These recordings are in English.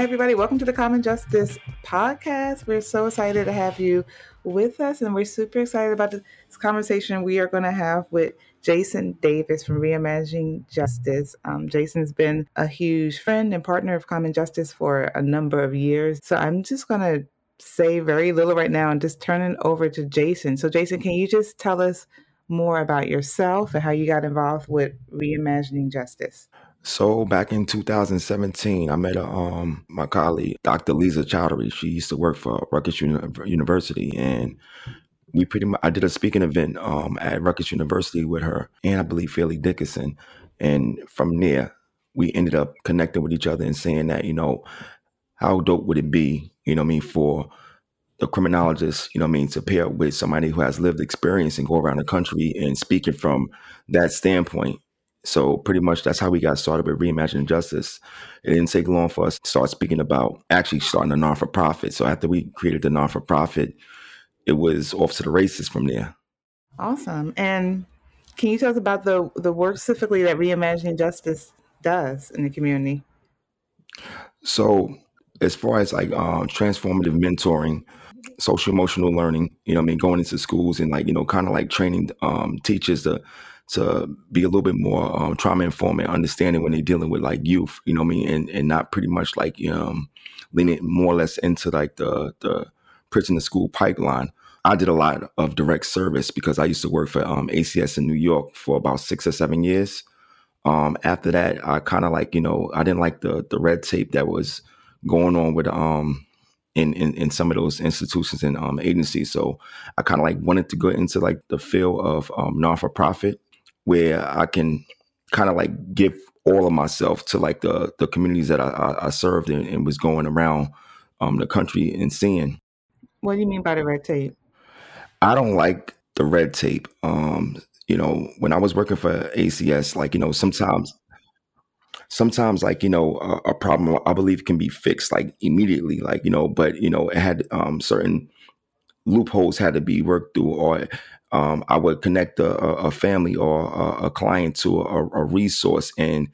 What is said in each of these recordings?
Hi, everybody. Welcome to the Common Justice Podcast. We're so excited to have you with us, and we're super excited about this conversation we are going to have with Jason Davis from Reimagining Justice. Um, Jason's been a huge friend and partner of Common Justice for a number of years. So I'm just going to say very little right now and just turn it over to Jason. So, Jason, can you just tell us more about yourself and how you got involved with Reimagining Justice? So back in 2017, I met a, um, my colleague, Dr. Lisa Chowdhury. She used to work for Rutgers Uni- University, and we pretty much I did a speaking event um, at Rutgers University with her, and I believe Fairleigh Dickinson. And from there, we ended up connecting with each other and saying that you know, how dope would it be, you know, what I mean, for the criminologist, you know, what I mean, to pair with somebody who has lived experience and go around the country and speaking from that standpoint so pretty much that's how we got started with Reimagining Justice. It didn't take long for us to start speaking about actually starting a non-for-profit. So after we created the non-for-profit, it was off to the races from there. Awesome. And can you tell us about the the work specifically that Reimagining Justice does in the community? So as far as like um, transformative mentoring, social emotional learning, you know, I mean, going into schools and like you know, kind of like training um, teachers to to be a little bit more um, trauma informed and understanding when they're dealing with like youth, you know what I mean, and and not pretty much like um, leaning more or less into like the the prison to school pipeline. I did a lot of direct service because I used to work for um, ACS in New York for about six or seven years. Um, after that, I kind of like you know I didn't like the the red tape that was going on with um in, in, in some of those institutions and um, agencies. So I kind of like wanted to go into like the field of um, non for profit where I can kind of like give all of myself to like the the communities that I, I, I served and, and, was going around um, the country and seeing. What do you mean by the red tape? I don't like the red tape. Um, you know, when I was working for ACS, like you know, sometimes, sometimes like you know, a, a problem I believe can be fixed like immediately, like you know, but you know, it had um, certain loopholes had to be worked through, or um, I would connect a, a family or a, a client to a, a, resource, and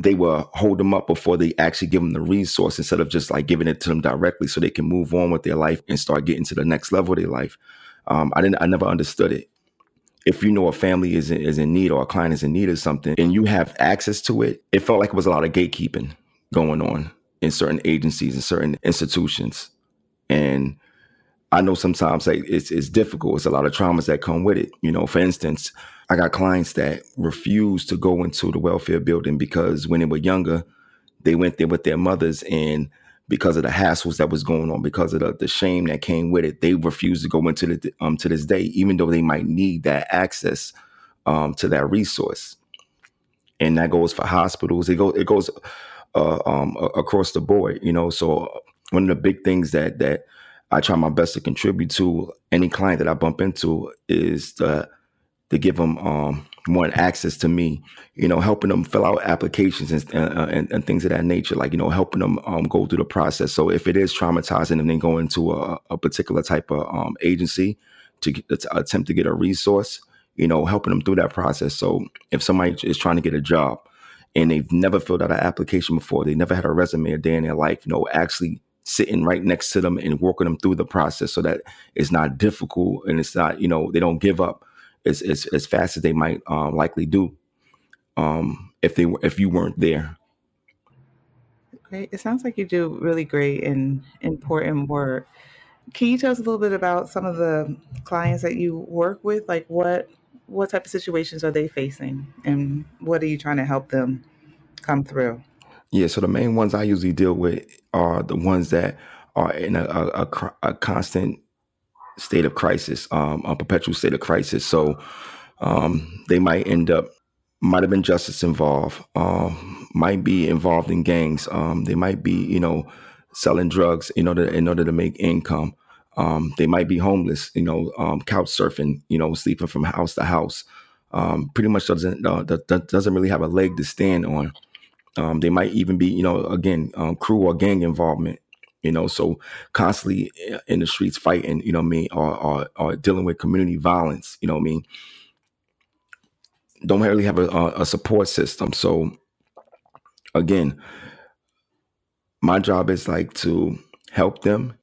they will hold them up before they actually give them the resource instead of just like giving it to them directly, so they can move on with their life and start getting to the next level of their life. Um, I didn't. I never understood it. If you know a family is in, is in need or a client is in need of something, and you have access to it, it felt like it was a lot of gatekeeping going on in certain agencies and certain institutions, and I know sometimes like it's it's difficult. It's a lot of traumas that come with it. You know, for instance, I got clients that refuse to go into the welfare building because when they were younger, they went there with their mothers and because of the hassles that was going on, because of the, the shame that came with it, they refuse to go into the um to this day, even though they might need that access um to that resource. And that goes for hospitals. It goes it goes uh, um across the board, you know. So one of the big things that that I try my best to contribute to any client that I bump into is to, to give them um, more access to me, you know, helping them fill out applications and, uh, and, and, things of that nature, like, you know, helping them um, go through the process. So if it is traumatizing and then go into a, a particular type of um, agency to, to attempt to get a resource, you know, helping them through that process. So if somebody is trying to get a job and they've never filled out an application before, they never had a resume a day in their life, you know, actually sitting right next to them and working them through the process so that it's not difficult and it's not you know they don't give up as as, as fast as they might um, likely do um, if they were if you weren't there. Great. It sounds like you do really great and important work. Can you tell us a little bit about some of the clients that you work with? Like what what type of situations are they facing and what are you trying to help them come through? Yeah, so the main ones I usually deal with are the ones that are in a, a, a, a constant state of crisis, um, a perpetual state of crisis. So um, they might end up, might have been justice involved, um, might be involved in gangs. Um, they might be, you know, selling drugs in order in order to make income. Um, they might be homeless, you know, um, couch surfing, you know, sleeping from house to house. pretty much doesn't uh, doesn't really have a leg to stand on. Um, they might even be, you know, again, um, crew or gang involvement. You know, so constantly in the streets fighting, you know, I mean, or, or, or dealing with community violence. You know, I mean, don't really have a, a support system. So again, my job is like to help them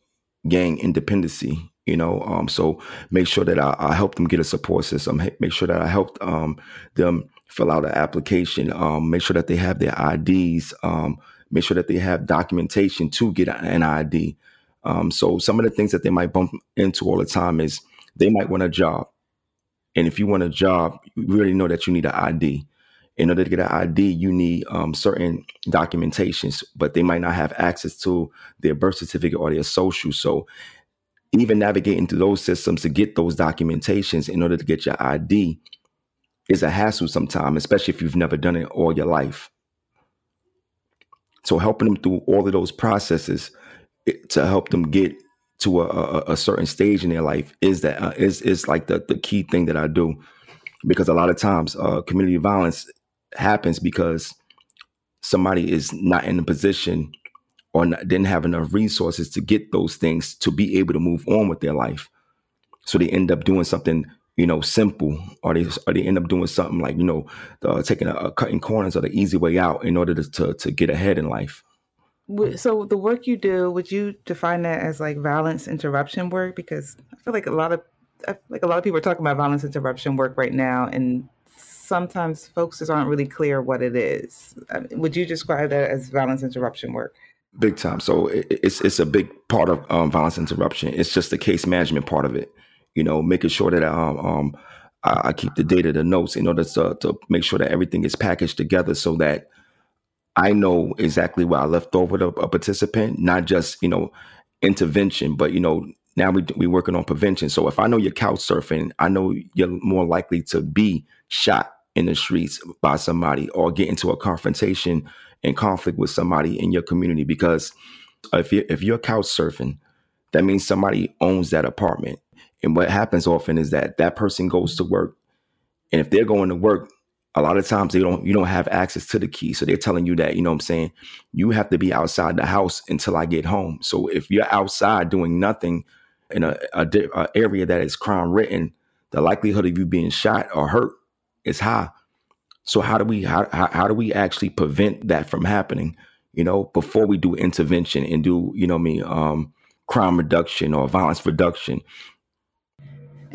gain independency you know um, so make sure that I, I, help them get a support system make sure that i help um, them fill out an application um, make sure that they have their ids um, make sure that they have documentation to get an id um, so some of the things that they might bump into all the time is they might want a job. And if you want a job you really know that you need an id in order to get an ID, you need um, certain documentations, but they might not have access to their birth certificate or their social. So even navigating through those systems to get those documentations in order to get your ID is a hassle sometimes, especially if you've never done it all your life. So helping them through all of those processes to help them get to a, a, a certain stage in their life is that uh, is is like the the key thing that I do because a lot of times uh, community violence happens because somebody is not in a position or not, didn't have enough resources to get those things to be able to move on with their life. So they end up doing something, you know, simple, or they or they end up doing something like you know, uh, taking a, a, cutting corners or the easy way out in order to, to to get ahead in life. So the work you do, would you define that as like violence interruption work? Because I feel like a lot of like a lot of people are talking about violence interruption work right now, and sometimes folks just aren't really clear what it is. would you describe that as violence interruption work? Big time. So it's it's a big part of um, violence interruption. It's just the case management part of it. You know, making sure that um, um, I, I, keep the data, the notes, in order to to make sure that everything is packaged together so that I know exactly where I left over a, a participant, not just you know intervention, but you know now we we working on prevention. So if I know you're couch surfing, I know you're more likely to be shot in the streets by somebody or get into a confrontation and conflict with somebody in your community because if you're, if you're couch surfing, that means somebody owns that apartment. And what happens often is that that person goes to work, and if they're going to work, a lot of times they don't you don't have access to the key. So they're telling you that you know what I'm saying you have to be outside the house until I get home. So if you're outside doing nothing in a, a, a area that is crime written, the likelihood of you being shot or hurt is high. So how do we how, how do we actually prevent that from happening? You know, before we do intervention and do you know me um, crime reduction or violence reduction.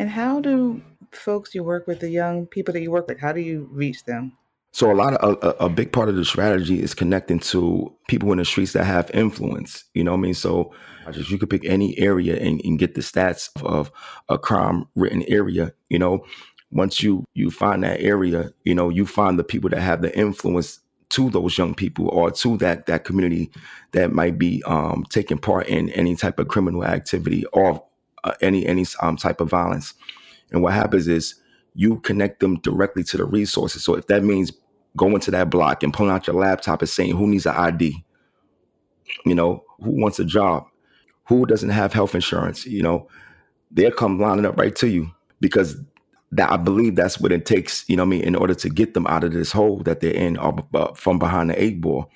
And how do folks you work with, the young people that you work with, how do you reach them? So a lot of a, a, big part of the strategy is connecting to people in the streets that have influence. You know what I mean? So just you could pick any area and, and get the stats of a crime written area. You know, once you you find that area, you know, you find the people that have the influence to those young people or to that that community that might be um, taking part in any type of criminal activity or uh, any any um, type of violence. And what happens is you connect them directly to the resources. So if that means going to that block and pulling out your laptop and saying who needs an ID, you know, who wants a job, who doesn't have health insurance, you know, they'll come lining up right to you because that I believe that's what it takes, you know I mean, in order to get them out of this hole that they're in uh, from behind the eight ball.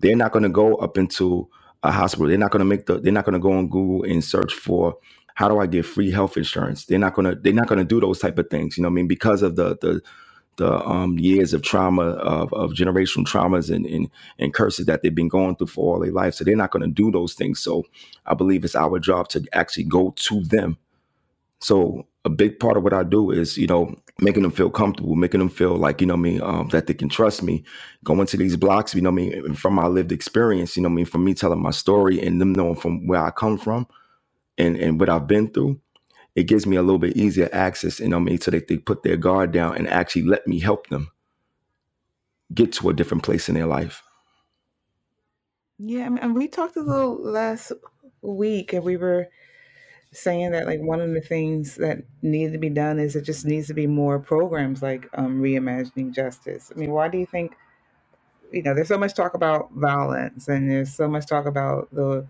They're not going to go up into a hospital. They're not going to make the, they're not going to go on Google and search for how do I get free health insurance? They're not to, they're not to do those type of things, you know I mean, because of the, the, the um, years of trauma, of, of generational traumas and, and, and curses that they've been going through for all their life. So they're not to do those things. So I believe it's our job to actually go to them. So a big part of what I do is, you know, making them feel comfortable, making them feel like, you know I mean, um, that they can trust me. Going to these blocks, you know I mean, from my lived experience, you know I mean, from me telling my story and them knowing from where I come from and, and what I've been through, it gives me a little bit easier access, you know I mean, so that they put their guard down and actually let me help them get to a different place in their life. Yeah, I mean, and we talked a little last week and we were saying that like one of the things that needs to be done is it just needs to be more programs like um, reimagining justice. I mean, why do you think? You know, there's so much talk about violence, and there's so much talk about the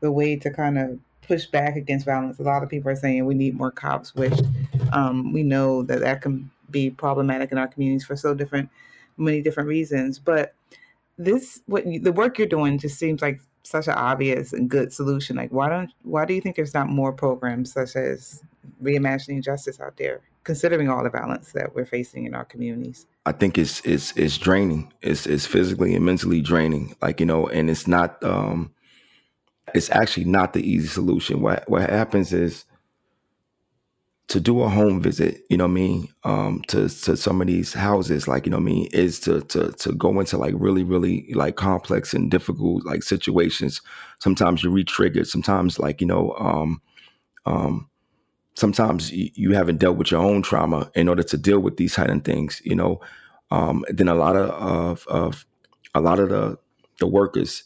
the way to kind of push back against violence. A lot of people are saying we need more cops, which um, we know that that can be problematic in our communities for so different, many different reasons. But this, what the work you're doing, just seems like such an obvious and good solution. Like, why don't why do you think there's not more programs such as reimagining justice out there? considering all the violence that we're facing in our communities? I think it's it's it's draining. It's it's physically and mentally draining. Like you know, and it's not. um It's actually not the easy solution. What what happens is to do a home visit, you know what I mean, um, to to some of these houses, like you know what I mean, is to to to go into like really really like complex and difficult like situations. Sometimes you re-triggered. Sometimes like you know, um, um, sometimes you, you haven't dealt with your own trauma in order to deal with these of things. You know, um, then a lot of, of of a lot of the the workers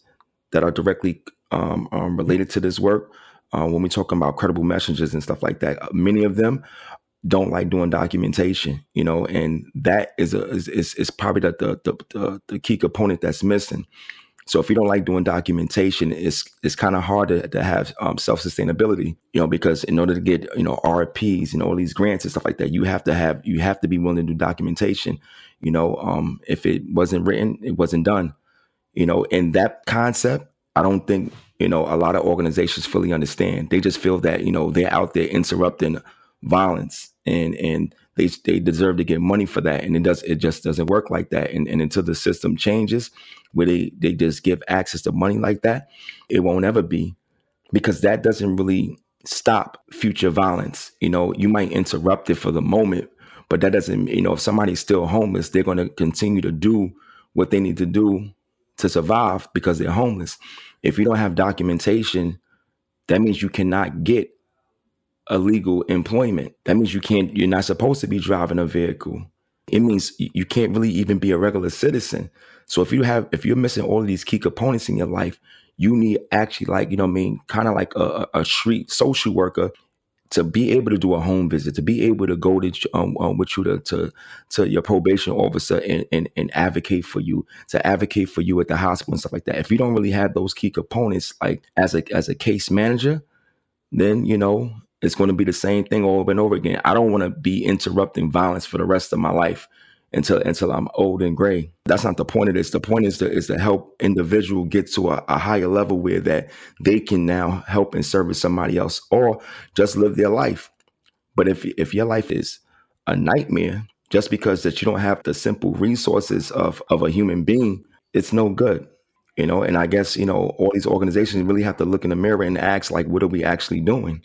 that are directly um, um, related to this work uh, when we're talking about credible messengers and stuff like that. Uh, many of them don't like doing documentation, you know, and that is a is is, is probably the, the the the key component that's missing. So if you don't like doing documentation, it's it's kind of hard to, to have um, self sustainability, you know, because in order to get you know RPs and all these grants and stuff like that, you have to have you have to be willing to do documentation. You know, um, if it wasn't written, it wasn't done. You know, and that concept, I don't think you know a lot of organizations fully understand. They just feel that you know they're out there interrupting violence and and they they deserve to get money for that. And it does it just doesn't work like that. And, and until the system changes where they they just give access to money like that it won't ever be because that doesn't really stop future violence. You know you might interrupt it for the moment but that doesn't you know if somebody's still homeless they're going to continue to do what they need to do to survive because they're homeless if you don't have documentation, that means you cannot get illegal employment. That means you can't, you're not supposed to be driving a vehicle. It means you can't really even be a regular citizen. So if you have, if you're missing all of these key components in your life, you need actually like, you know I mean, kind of like a, a street social worker to be able to do a home visit, to be able to go to um, um, with you to, to, to your probation officer and, and and advocate for you, to advocate for you at the hospital and stuff like that. If you don't really have those key components, like as a as a case manager, then you know it's going to be the same thing over and over again. I don't want to be interrupting violence for the rest of my life until until I'm old and gray. That's not the point of this. The point is to is to help individual get to a, a, higher level where that they can now help and service somebody else or just live their life. But if if your life is a nightmare just because that you don't have the simple resources of of a human being, it's no good. You know, and I guess, you know, all these organizations really have to look in the mirror and ask like what are we actually doing?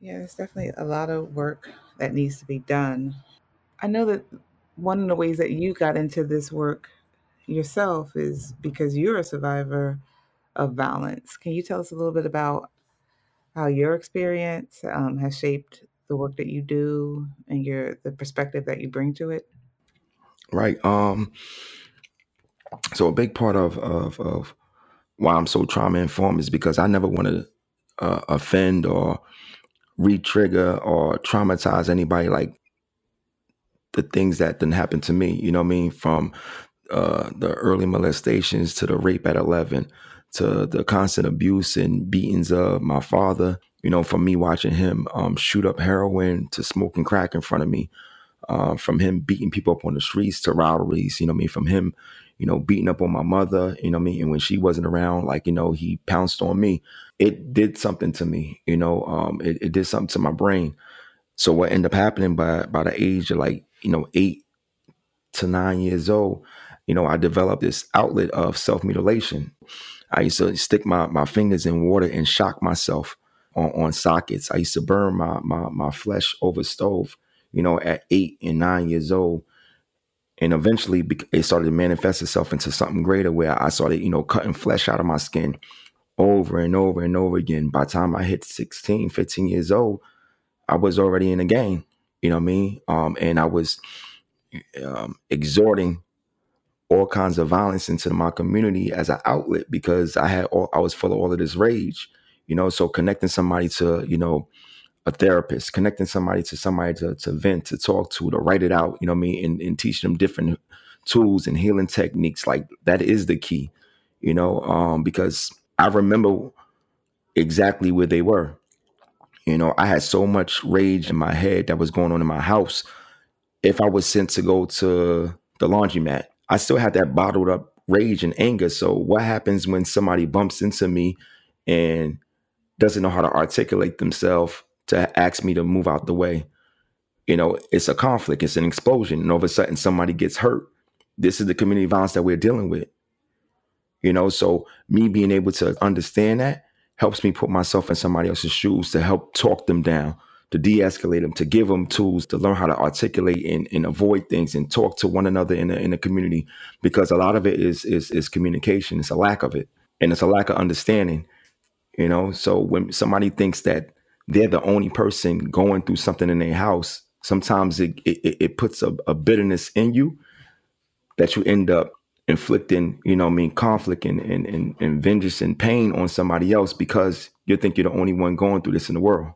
Yeah, there's definitely a lot of work that needs to be done. I know that one of the ways that you got into this work yourself is because you're a survivor of violence. Can you tell us a little bit about how your experience um, has shaped the work that you do and your the perspective that you bring to it? Right. Um. So a big part of of, of why I'm so trauma informed is because I never want to uh, offend or re-trigger or traumatize anybody like the things that didn't happen to me. You know what I mean? From uh, the early molestations to the rape at 11 to the constant abuse and beatings of my father. You know, from me watching him um, shoot up heroin to smoking crack in front of me, uh, from him beating people up on the streets to robberies. You know, I mean, from him, you know, beating up on my mother. You know, I mean, and when she wasn't around, like you know, he pounced on me. It did something to me. You know, um, it, it did something to my brain. So what ended up happening by by the age of like you know, eight to nine years old, you know, I developed this outlet of self mutilation. I used to stick my, my fingers in water and shock myself on, on sockets. I used to burn my, my, my flesh over stove, you know, at eight and nine years old. And eventually it started to manifest itself into something greater where I started, you know, cutting flesh out of my skin over and over and over again. By the time I hit 16, 15 years old, I was already in the game. You know what I mean? Um, and I was um, exhorting all kinds of violence into my community as an outlet because I had all, I was full of all of this rage. You know, so connecting somebody to you know a therapist, connecting somebody to somebody to, to vent, to talk to, to write it out. You know what I mean? And, and teach them different tools and healing techniques. Like that is the key. You know, um, because I remember exactly where they were. You know, I had so much rage in my head that was going on in my house. If I was sent to go to the laundromat, I still had that bottled up rage and anger. So, what happens when somebody bumps into me and doesn't know how to articulate themselves to ask me to move out the way? you know, it's a conflict, it's an explosion, and all of a sudden somebody gets hurt. This is the community violence that we're dealing with. You know, so me being able to understand that helps me put myself in somebody else's shoes to help talk them down, to de-escalate them, to give them tools to learn how to articulate and, and avoid things and talk to one another in the in the community. Because a lot of it is is is communication. It's a lack of it. And it's a lack of understanding. You know, so when somebody thinks that they're the only person going through something in their house, sometimes it it, it puts a, a bitterness in you that you end up inflicting, you know, I mean, conflict and, and, and, and vengeance and pain on somebody else because you think you're the only one going through this in the world.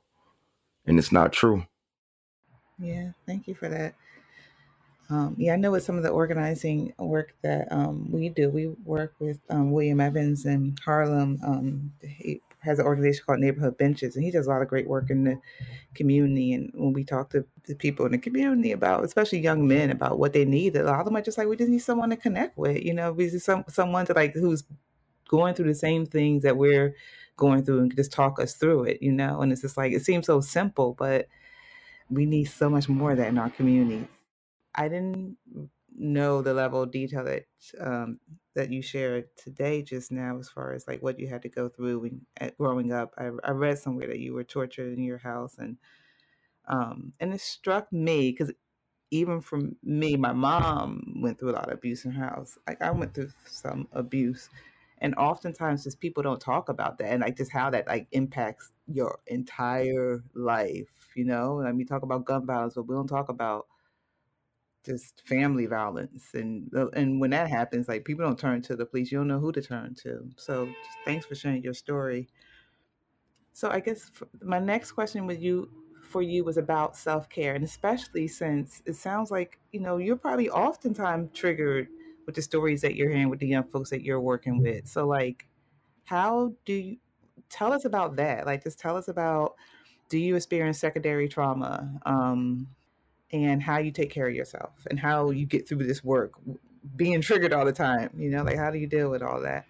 And it's not true. Yeah, thank you for that. Um, yeah, I know with some of the organizing work that um, we do, we work with um, William Evans in Harlem. Um, has an organization called Neighborhood Benches, and he does a lot of great work in the community. And when we talk to the people in the community about, especially young men, about what they need, a lot of them are just like, we just need someone to connect with, you know, we just some someone to like who's going through the same things that we're going through and just talk us through it, you know. And it's just like it seems so simple, but we need so much more of that in our community. I didn't know the level of detail that um, that you shared today just now, as far as like what you had to go through when at, growing up. I, I read somewhere that you were tortured in your house, and um, and it struck me because even for me, my mom went through a lot of abuse in her house. Like I went through some abuse, and oftentimes just people don't talk about that and like just how that like impacts your entire life. You know, and mean, talk about gun violence, but we don't talk about just family violence and and when that happens like people don't turn to the police you don't know who to turn to so just thanks for sharing your story. So i guess my next question with you for you was about self-care and especially since it sounds like you know you're probably oftentimes triggered with the stories that you're hearing with the young folks that you're working with so like how do you tell us about that like just tell us about do you experience secondary trauma um, and how you take care of yourself and how you get through this work being triggered all the time you know like how do you deal with all that?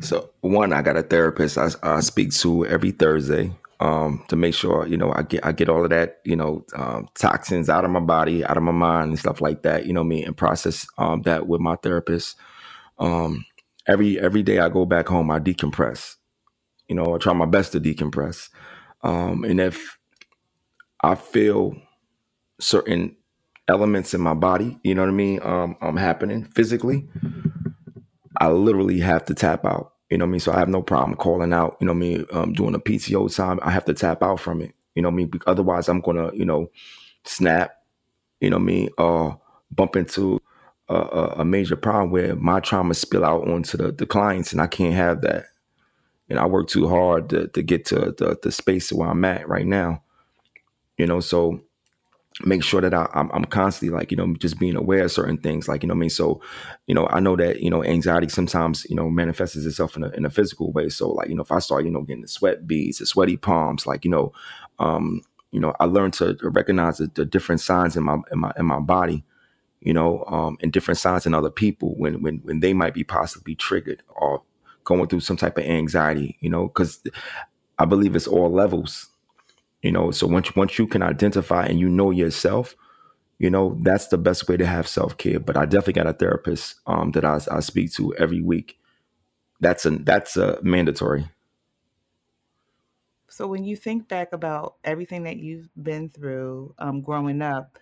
So one i got a therapist i, I speak to every thursday um, to make sure you know i get i get all of that you know um, toxins out of my body out of my mind and stuff like that you know me and process um, that with my therapist. Um, every every day i go back home i decompress you know i try my best to decompress. Um, and if i feel certain elements in my body, you know what I mean, um, um happening physically, I literally have to tap out. You know what I mean? So I have no problem calling out, you know what I mean, um, doing a PTO time. I have to tap out from it. You know what I mean? Otherwise I'm gonna, you know, snap, you know what I mean, uh bump into a, a, major problem where my trauma spill out onto the, the clients and I can't have that. And I work too hard to, to get to the, the space where I'm at right now. You know, so make sure that I, am I'm, constantly like you know just being aware of certain things like you know I mean? So you know I know that you know anxiety sometimes you know manifests itself in a, in a physical way. So like you know if I start you know getting the sweat beads the sweaty palms like you know um you know I learned to recognize the, the different signs in my in my in my body you know um and different signs in other people when when when they might be possibly triggered or going through some type of anxiety you know? Because I believe it's all levels you know, so once once you can identify and you know yourself, you know, that's the best way to have self care. But I definitely got a therapist um, that I, I speak to every week. That's a that's a mandatory. So when you think back about everything that you've been through um, growing up,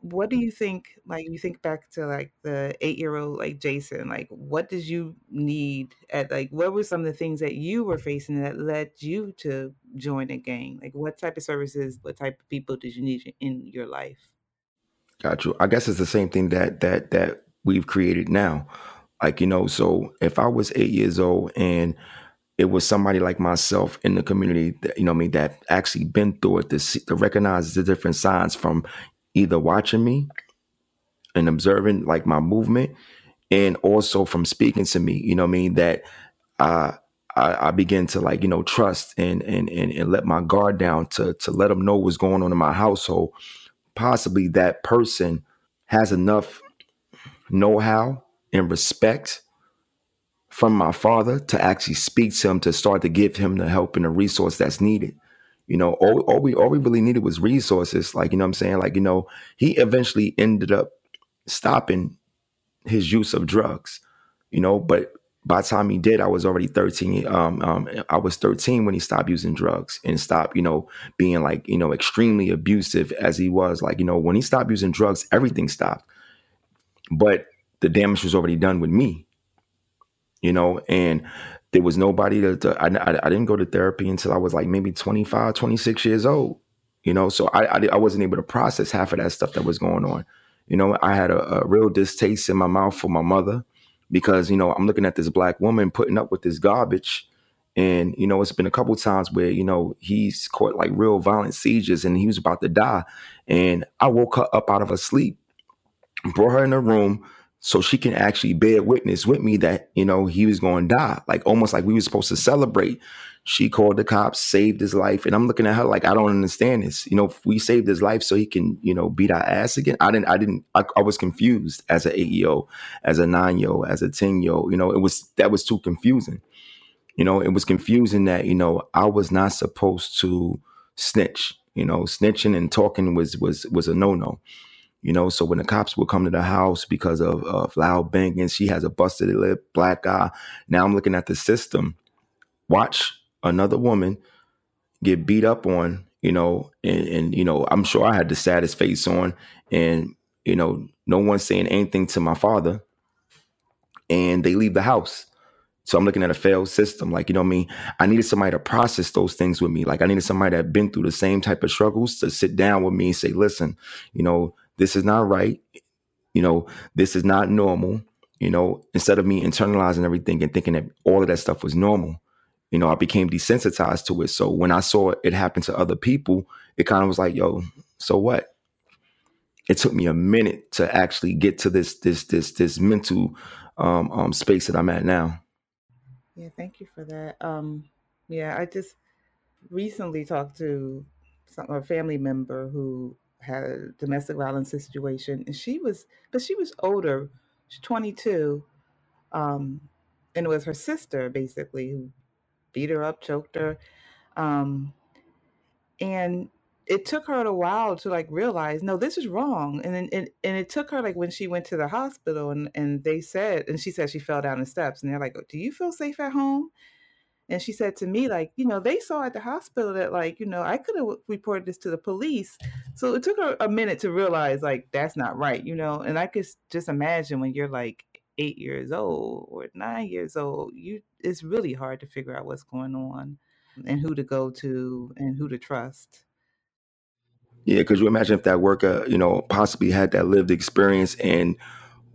what do you think like you think back to like the eight year old like jason like what did you need at like what were some of the things that you were facing that led you to join a gang? Like what type of services what type of people did you need in your life? Got you. I guess it's the same thing that that that we've created now. Like you know so if i was eight years old and it was somebody like myself in the community that you know I mean that actually been through it to, see, to recognize the different signs from either watching me and observing like my movement and also from speaking to me, you know I mean, that I, I, I begin to like, you know, trust and, and, and, and let my guard down to, to let them know what's going on in my household. Possibly that person has enough know-how and respect from my father to actually speak to him to start to give him the help and the resource that's needed You know, all, all we all we really needed was resources. Like, you know I'm saying? Like, you know, he eventually ended up stopping his use of drugs, you know, but by the time he did, I was already 13. Um, um, I was 13 when he stopped using drugs and stopped, you know, being like, you know, extremely abusive as he was. Like, you know, when he stopped using drugs, everything stopped. But the damage was already done with me, you know, and there was nobody to, to I, I, I, didn't go to therapy until I was like maybe 25, 26 years old, you know, so I, I, I wasn't able to process half of that stuff that was going on. You know, I had a, a real distaste in my mouth for my mother because, you know, I'm looking at this black woman putting up with this garbage. And, you know, it's been a couple times where, you know, he's caught like real violent seizures and he was about to die. And I woke her up out of her sleep, brought her in the room, so she can actually bear witness with me that you know he was going to die. Like almost like we were supposed to celebrate. She called the cops saved his life and i'm looking at her like i don't understand this. You know we saved his life so he can you know beat our ass again. I didn't i didn't i, I was confused as an old as a nine old as a 10 year old you know it was that was too confusing. You know it was confusing that you know i was not supposed to snitch. You know snitching and talking was was was a no-no you know, so when the cops would come to the house because of, of loud banging, she has a busted lip, black eye. Now I'm looking at the system. Watch another woman get beat up on, you know, and, and you know, I'm sure I had the saddest face on, and you know, no one's saying anything to my father, and they leave the house. So I'm looking at a failed system. Like, you know what I mean? I needed somebody to process those things with me. Like I needed somebody that had been through the same type of struggles to sit down with me and say, listen, you know, this is not right. You know, this is not normal. You know, instead of me internalizing everything and thinking that all of that stuff was normal, you know, I became desensitized to it. So when I saw it happen to other people, it kind of was like, yo, so what? It took me a minute to actually get to this this this this mental um, um, space that I'm at now. Yeah, thank you for that. Um, yeah, I just recently talked to some, a family member who had a domestic violence situation, and she was, but she was older. She's 22, um, and it was her sister basically who beat her up, choked her, um, and it took her a while to like realize, no, this is wrong. And then, and, and it took her like when she went to the hospital, and and they said, and she said she fell down the steps, and they're like, "Do you feel safe at home?" And she said to me, like, you know, they saw at the hospital that, like, you know, I could have reported this to the police. So it took her a minute to realize, like, that's not right, you know. And I could just imagine when you're like eight years old or nine years old, you it's really hard to figure out what's going on and who to go to and who to trust. Yeah, because you imagine if that worker, you know, possibly had that lived experience and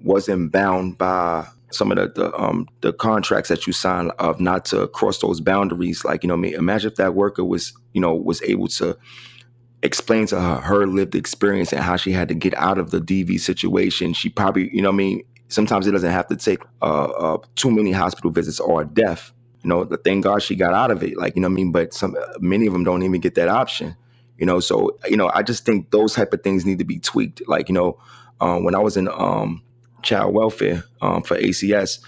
wasn't bound by some of the the, um, the contracts that you sign of not to cross those boundaries. Like you know, me imagine if that worker was you know was able to explain to her her lived experience and how she had to get out of the DV situation. She probably you know I mean sometimes it doesn't have to take uh, uh, too many hospital visits or death. You know, the thank God she got out of it. Like you know I mean, but some many of them don't even get that option. You know, so you know I just think those type of things need to be tweaked. Like you know, um, when I was in um, child welfare um, for ACS,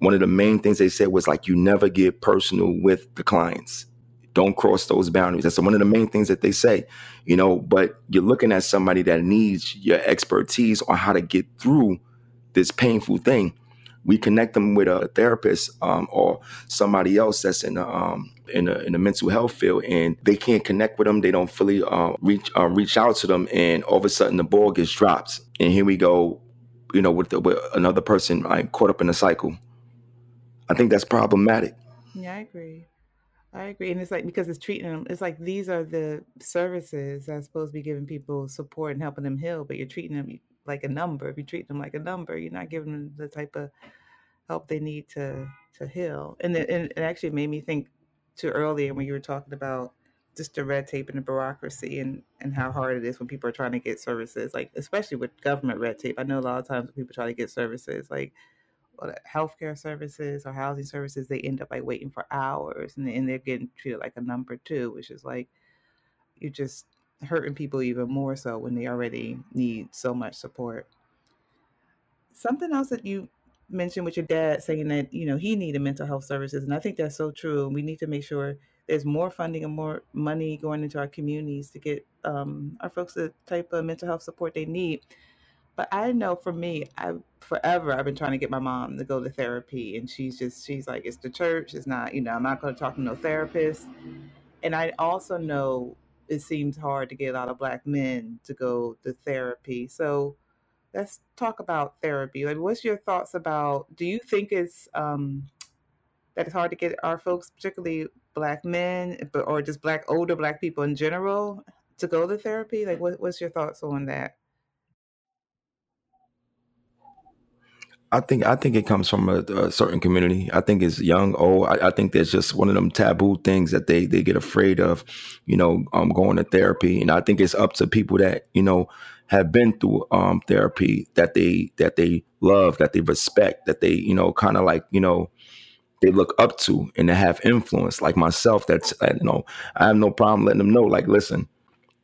one of the main things they said was like you never get personal with the clients. Don't cross those boundaries. That's one of the main things that they say, you know. But you're looking at somebody that needs your expertise on how to get through this painful thing. We connect them with a therapist um, or somebody else that's in the um, in the, in mental health field, and they can't connect with them. They don't fully uh, reach uh, reach out to them, and all of a sudden the ball gets dropped. And here we go you know, with, the, with another person like caught up in a cycle. I think that's problematic. Yeah, I agree. I agree, and it's like because it's treating them. It's like these are the services that's supposed to be giving people support and helping them heal, but you're treating them like a number. If you treat them like a number, you're not giving them the type of help they need to to heal. And it, and it actually made me think to earlier when you were talking about just the red tape and the bureaucracy and and how hard it is when people are trying to get services like especially with government red tape. I know a lot of times when people try to get services like healthcare services or housing services they end up like waiting for hours and, and they're getting treated like a number two which is like you're just hurting people even more so when they already need so much support. Something else that you mentioned with your dad saying that you know he needed mental health services and i think that's so true we need to make sure there's more funding and more money going into our communities to get um, our folks the type of mental health support they need. But I know for me, I forever I've been trying to get my mom to go to therapy, and she's just she's like, it's the church. It's not, you know, I'm not going to talk to no therapist. And I also know it seems hard to get a lot of black men to go to therapy. So let's talk about therapy. Like, what's your thoughts about? Do you think it's um, that it's hard to get our folks, particularly black men, but or just black older black people in general, to go to therapy? Like, what, what's your thoughts on that? I think I think it comes from a, a certain community. I think it's young, old. I, I, think there's just one of them taboo things that they they get afraid of, you know, um, going to therapy. And I think it's up to people that you know have been through um, therapy that they that they love, that they respect, that they you know kind of like you know they look up to and they have influence. Like myself, that's you know I have no problem letting them know. Like, listen,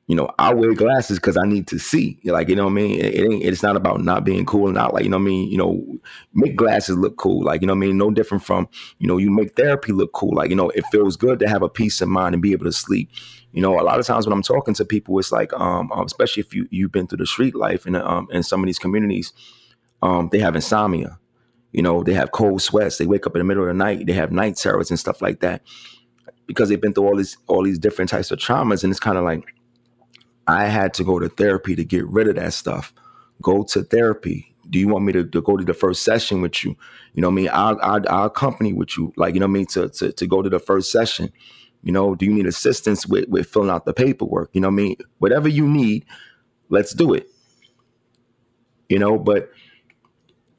you know, I wear glasses because I need to see. Like, you know what I mean? It, it, ain't. It's not about not being cool and not like you know what I mean. You know, make glasses look cool. Like you know what I mean. No different from you know you make therapy look cool. Like you know, it feels good to have a peace of mind and be able to sleep. You know, a lot of times when I'm talking to people, it's like, um, um especially if you you've been through the street life and um in some of these communities, um, they have insomnia. You know, they have cold sweats. They wake up in the middle of the night. They have night terrors and stuff like that because they've been through all these all these different types of traumas, and it's kind of like I had to go to therapy to get rid of that stuff. Go to therapy. Do you want me to, to go to the first session with you? You know what I mean? I'll, I'll, I'll accompany with you. Like, you know what I mean? To, to, to go to the first session. You know, do you need assistance with, with filling out the paperwork? You know what I mean? Whatever you need, let's do it. You know, but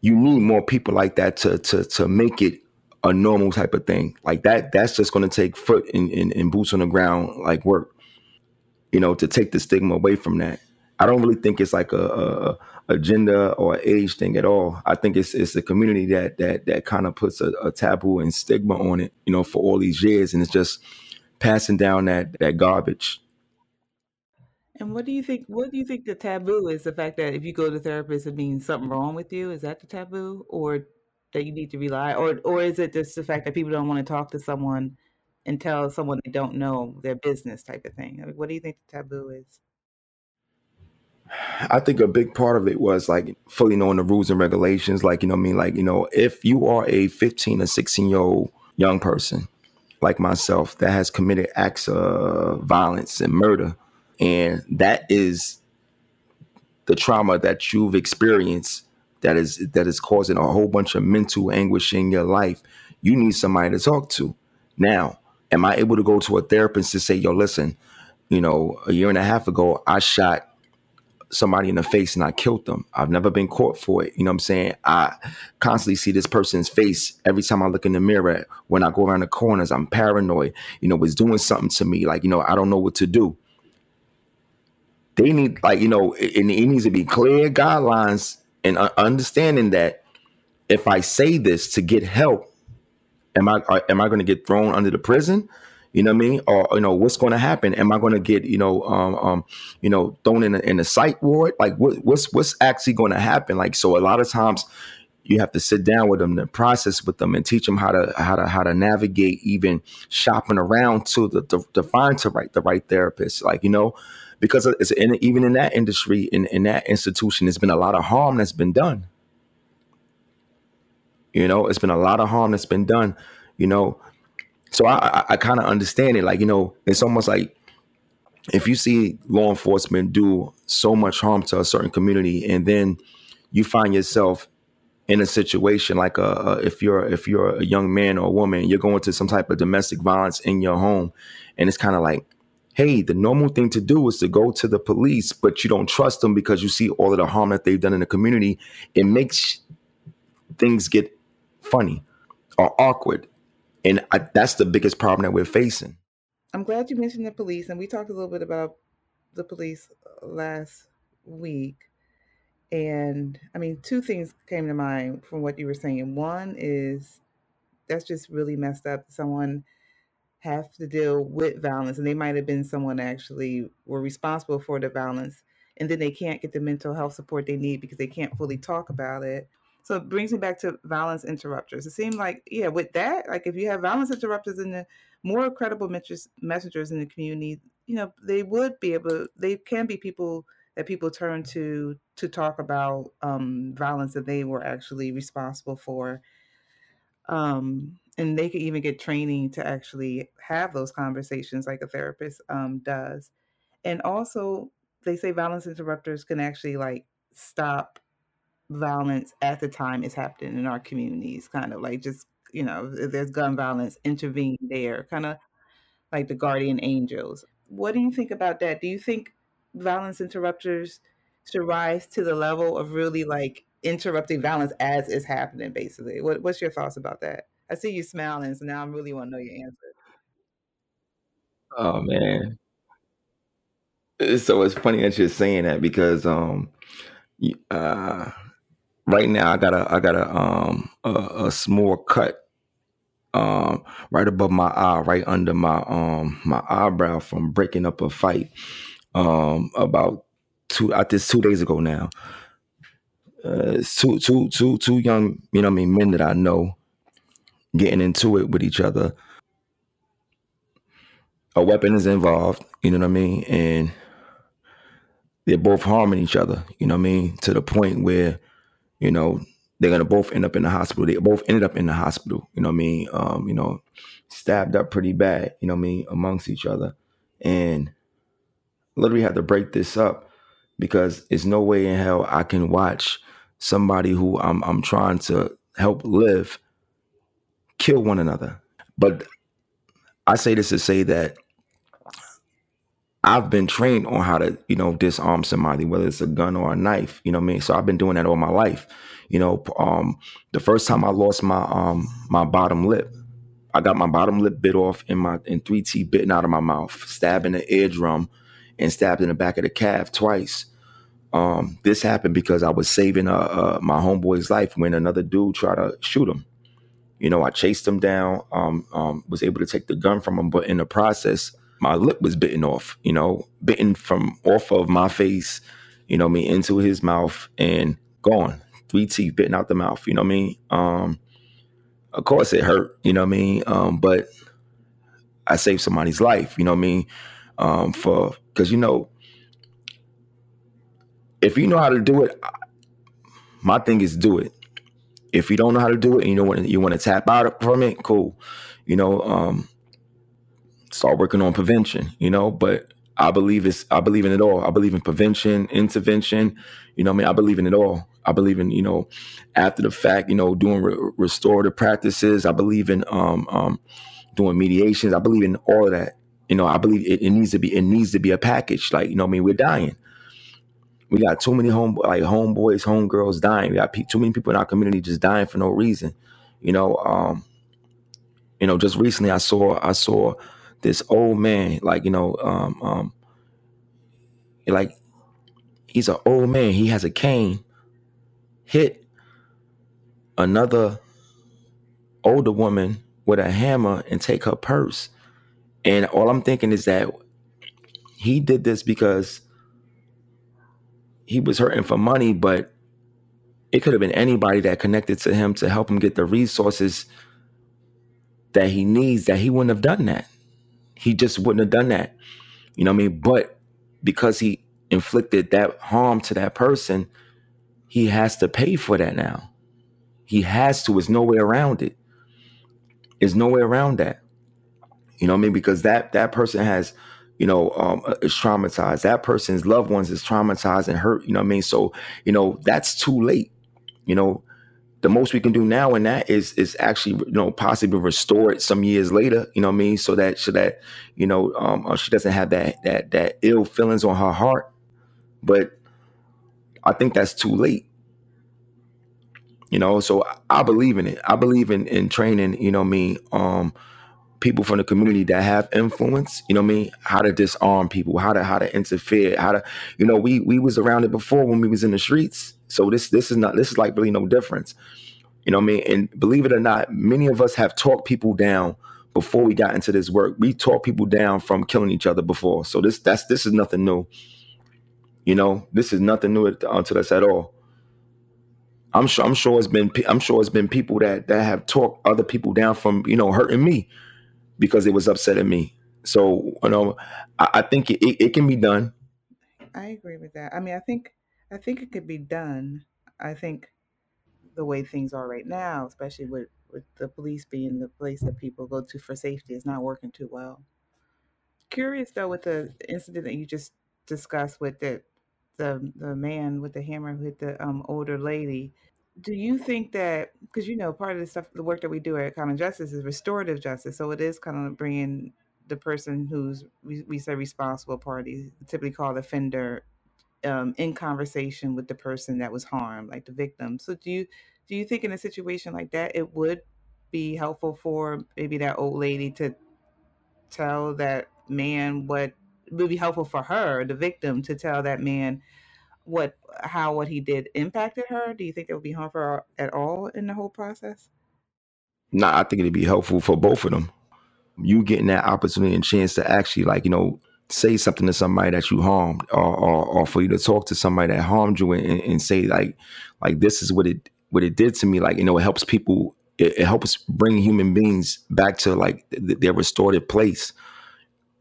you need more people like that to to to make it a normal type of thing. Like that, that's just gonna take foot and, boots on the ground like work you know, to take the stigma away from that. I don't really think it's like a, a agenda or age thing at all. I think it's it's a community that that that kind of puts a, a, taboo and stigma on it, you know, for all these years, and it's just passing down that that garbage. And what do you think? What do you think the taboo is? The fact that if you go to therapist, it means something wrong with you. Is that the taboo, or that you need to rely, or or is it just the fact that people don't want to talk to someone and tell someone they don't know their business type of thing? What do you think the taboo is? I think a big part of it was like fully knowing the rules and regulations. Like, you know I mean? Like, you know, if you are a 15 or 16 year old young person like myself that has committed acts of violence and murder, and that is the trauma that you've experienced that is that is causing a whole bunch of mental anguish in your life, you need somebody to talk to. Now, am I able to go to a therapist to say, yo, listen, you know, a year and a half ago, I shot somebody in the face and I killed them. I've never been caught for it. You know what I'm saying? I constantly see this person's face every time I look in the mirror. When I go around the corners, I'm paranoid. You know, it's doing something to me. Like, you know, I don't know what to do. They need, like, you know, it, it needs to be clear guidelines and understanding that if I say this to get help, Am I are, am I going to get thrown under the prison? You know what I mean? Or you know what's going to happen? Am I going to get you know um, um you know thrown in a, in a psych ward? Like what, what's what's actually going to happen? Like so, a lot of times you have to sit down with them and process with them and teach them how to how to how to navigate even shopping around to the to, to find to right the right therapist. Like you know because it's in, even in that industry in, in that institution there's been a lot of harm that's been done you know, it's been a lot of harm that's been done. You know, so I I, I kind of understand it. Like you know, it's almost like if you see law enforcement do so much harm to a certain community, and then you find yourself in a situation like a, a, if you're if you're a young man or a woman, you're going to some type of domestic violence in your home, and it's kind of like, hey, the normal thing to do is to go to the police, but you don't trust them because you see all of the harm that they've done in the community. It makes things get funny or awkward. And I, that's the biggest problem that we're facing. I'm glad you mentioned the police, and we talked a little bit about the police last week. And I mean, two things came to mind from what you were saying. One is that's just really messed up. Someone have to deal with violence, and they might have been someone actually were responsible for the violence, and then they can't get the mental health support they need because they can't fully talk about it. So it brings me back to violence interrupters. It seemed like, yeah, with that, like if you have violence interrupters in the more credible messengers in the community, you know, they would be able, they can be people that people turn to to talk about um, violence that they were actually responsible for. Um, and they could even get training to actually have those conversations like a therapist um, does. And also, they say violence interrupters can actually like stop violence at the time it's happening in our communities, kind of like just, you know, if there's gun violence, intervene there, kind of like the guardian angels. What do you think about that? Do you think violence interrupters should rise to the level of really like interrupting violence as it's happening, basically? What, what's your thoughts about that? I see you smiling, so now I really want to know your answer. Oh man. So it's funny that you're saying that because um uh right now I got a I got a um a, a small cut um right above my eye, right under my um my eyebrow from breaking up a fight um about two I this two days ago now. Uh, two two two two young you know I mean men that I know getting into it with each other. A weapon is involved, you know what I mean, and they're both harming each other, you know what I mean, to the point where you know, they're gonna both end up in the hospital. They both ended up in the hospital, you know what I mean? Um, you know, stabbed up pretty bad, you know what I mean, amongst each other. And literally had to break this up because it's no way in hell I can watch somebody who I'm I'm trying to help live kill one another. But I say this to say that I've been trained on how to, you know, disarm somebody, whether it's a gun or a knife. You know what I mean? So I've been doing that all my life. You know, um, the first time I lost my um my bottom lip, I got my bottom lip bit off in my in three teeth bitten out of my mouth, stabbed in the eardrum, and stabbed in the back of the calf twice. Um, this happened because I was saving uh, uh, my homeboy's life when another dude tried to shoot him. You know, I chased him down, um, um, was able to take the gun from him, but in the process, my lip was bitten off, you know, bitten from off of my face, you know me, into his mouth and gone. Three teeth bitten out the mouth, you know what I mean? Um, of course it hurt, you know what I mean? Um, but I saved somebody's life, you know what I mean? Um, for because you know, if you know how to do it, my thing is do it. If you don't know how to do it and you know what you want to tap out from it, cool. You know, um, start working on prevention, you know, but I believe it's I believe in it all. I believe in prevention, intervention, you know I mean? I believe in it all. I believe in, you know, after the fact, you know, doing re- restorative practices. I believe in um, um, doing mediations. I believe in all of that. You know, I believe it, it needs to be it needs to be a package. Like, you know I mean? We're dying. We got too many home like homeboys, homegirls dying. We got pe- too many people in our community just dying for no reason. You know, um, you know, just recently I saw I saw this old man, like you know, um, um, like he's an old man. He has a cane. Hit another older woman with a hammer and take her purse. And all I'm thinking is that he did this because he was hurting for money, but it could have been anybody that connected to him to help him get the resources that he needs that he wouldn't have done that he just wouldn't have done that. You know what I mean? But because he inflicted that harm to that person, he has to pay for that now. He has to. There's no way around it. There's no way around that. You know what I mean? Because that that person has, you know, um, uh, is traumatized. That person's loved ones is traumatized and hurt. You know what I mean? So you know that's too late. You know, the most we can do now in that is is actually you know possibly restore it some years later you know what i mean so that so that you know um, uh, she doesn't have that that that ill feelings on her heart but i think that's too late you know so i, believe in it i believe in in training you know what i mean um people from the community that have influence you know what i mean how to disarm people how to how to interfere how to you know we we was around it before when we was in the streets so this this is not this is like really no difference. You know what I mean? And believe it or not, many of us have talked people down before we got into this work. We talked people down from killing each other before. So this that's this is nothing new. You know, this is nothing new to us at all. I'm sure I'm sure it's been I'm sure it's been people that that have talked other people down from you know hurting me because it was upsetting me. So you know, I, I think it, it, can be done. I agree with that. I mean, I think I think it could be done. I think the way things are right now, especially with with the police being the place that people go to for safety, is not working too well. Curious though, with the incident that you just discussed with the the the man with the hammer who hit the um, older lady. Do you think that because you know part of the stuff, the work that we do at Common Justice is restorative justice, so it is kind of bringing the person who's we, say responsible party, typically called offender, um, in conversation with the person that was harmed, like the victim. So do you do you think in a situation like that it would be helpful for maybe that old lady to tell that man what would be helpful for her, the victim, to tell that man what how what he did impacted her? Do you think it would be harmful her at all in the whole process? Nah, I think it'd be helpful for both of them. You getting that opportunity and chance to actually like you know say something to somebody that you harmed, or, or, or for you to talk to somebody that harmed you and, and, say like like this is what it what it did to me. Like you know, it helps people. It, it helps bring human beings back to like th- their restorative place.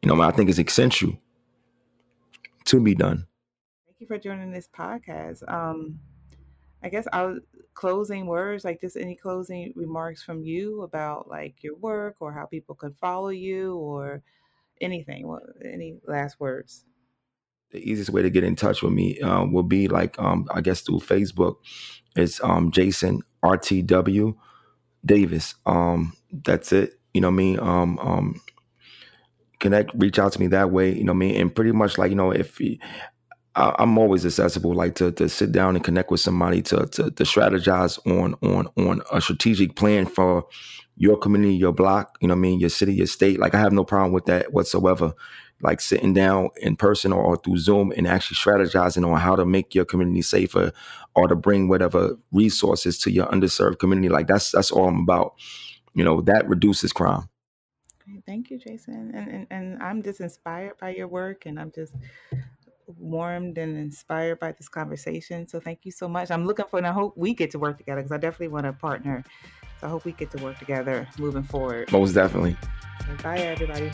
You know, I think it's essential to be done. You for joining this podcast. Um, I guess I'll closing words, like just any closing remarks from you about like your work or how people can follow you or anything. What, any last words? The easiest way to get in touch with me uh, will be like um, I guess through Facebook. It's um, Jason RTW Davis. Um, that's it. You know mean? Um, um, connect, reach out to me that way. You know mean? And pretty much like you know if I'm always accessible, like to to sit down and connect with somebody to to, to strategize on on on a strategic plan for your community, your block, you know what I mean, your city, your state. Like I have no problem with that whatsoever. Like sitting down in person or, or through Zoom and actually strategizing on how to make your community safer or to bring whatever resources to your underserved community. Like that's that's all I'm about. You know, that reduces crime. Thank you, Jason. And, and and I'm just inspired by your work and I'm just warmed and inspired by this conversation. So thank you so much. I'm looking for, and I hope we get to work together because I definitely want to partner. So I hope we get to work together moving forward. Most definitely. So bye, everybody.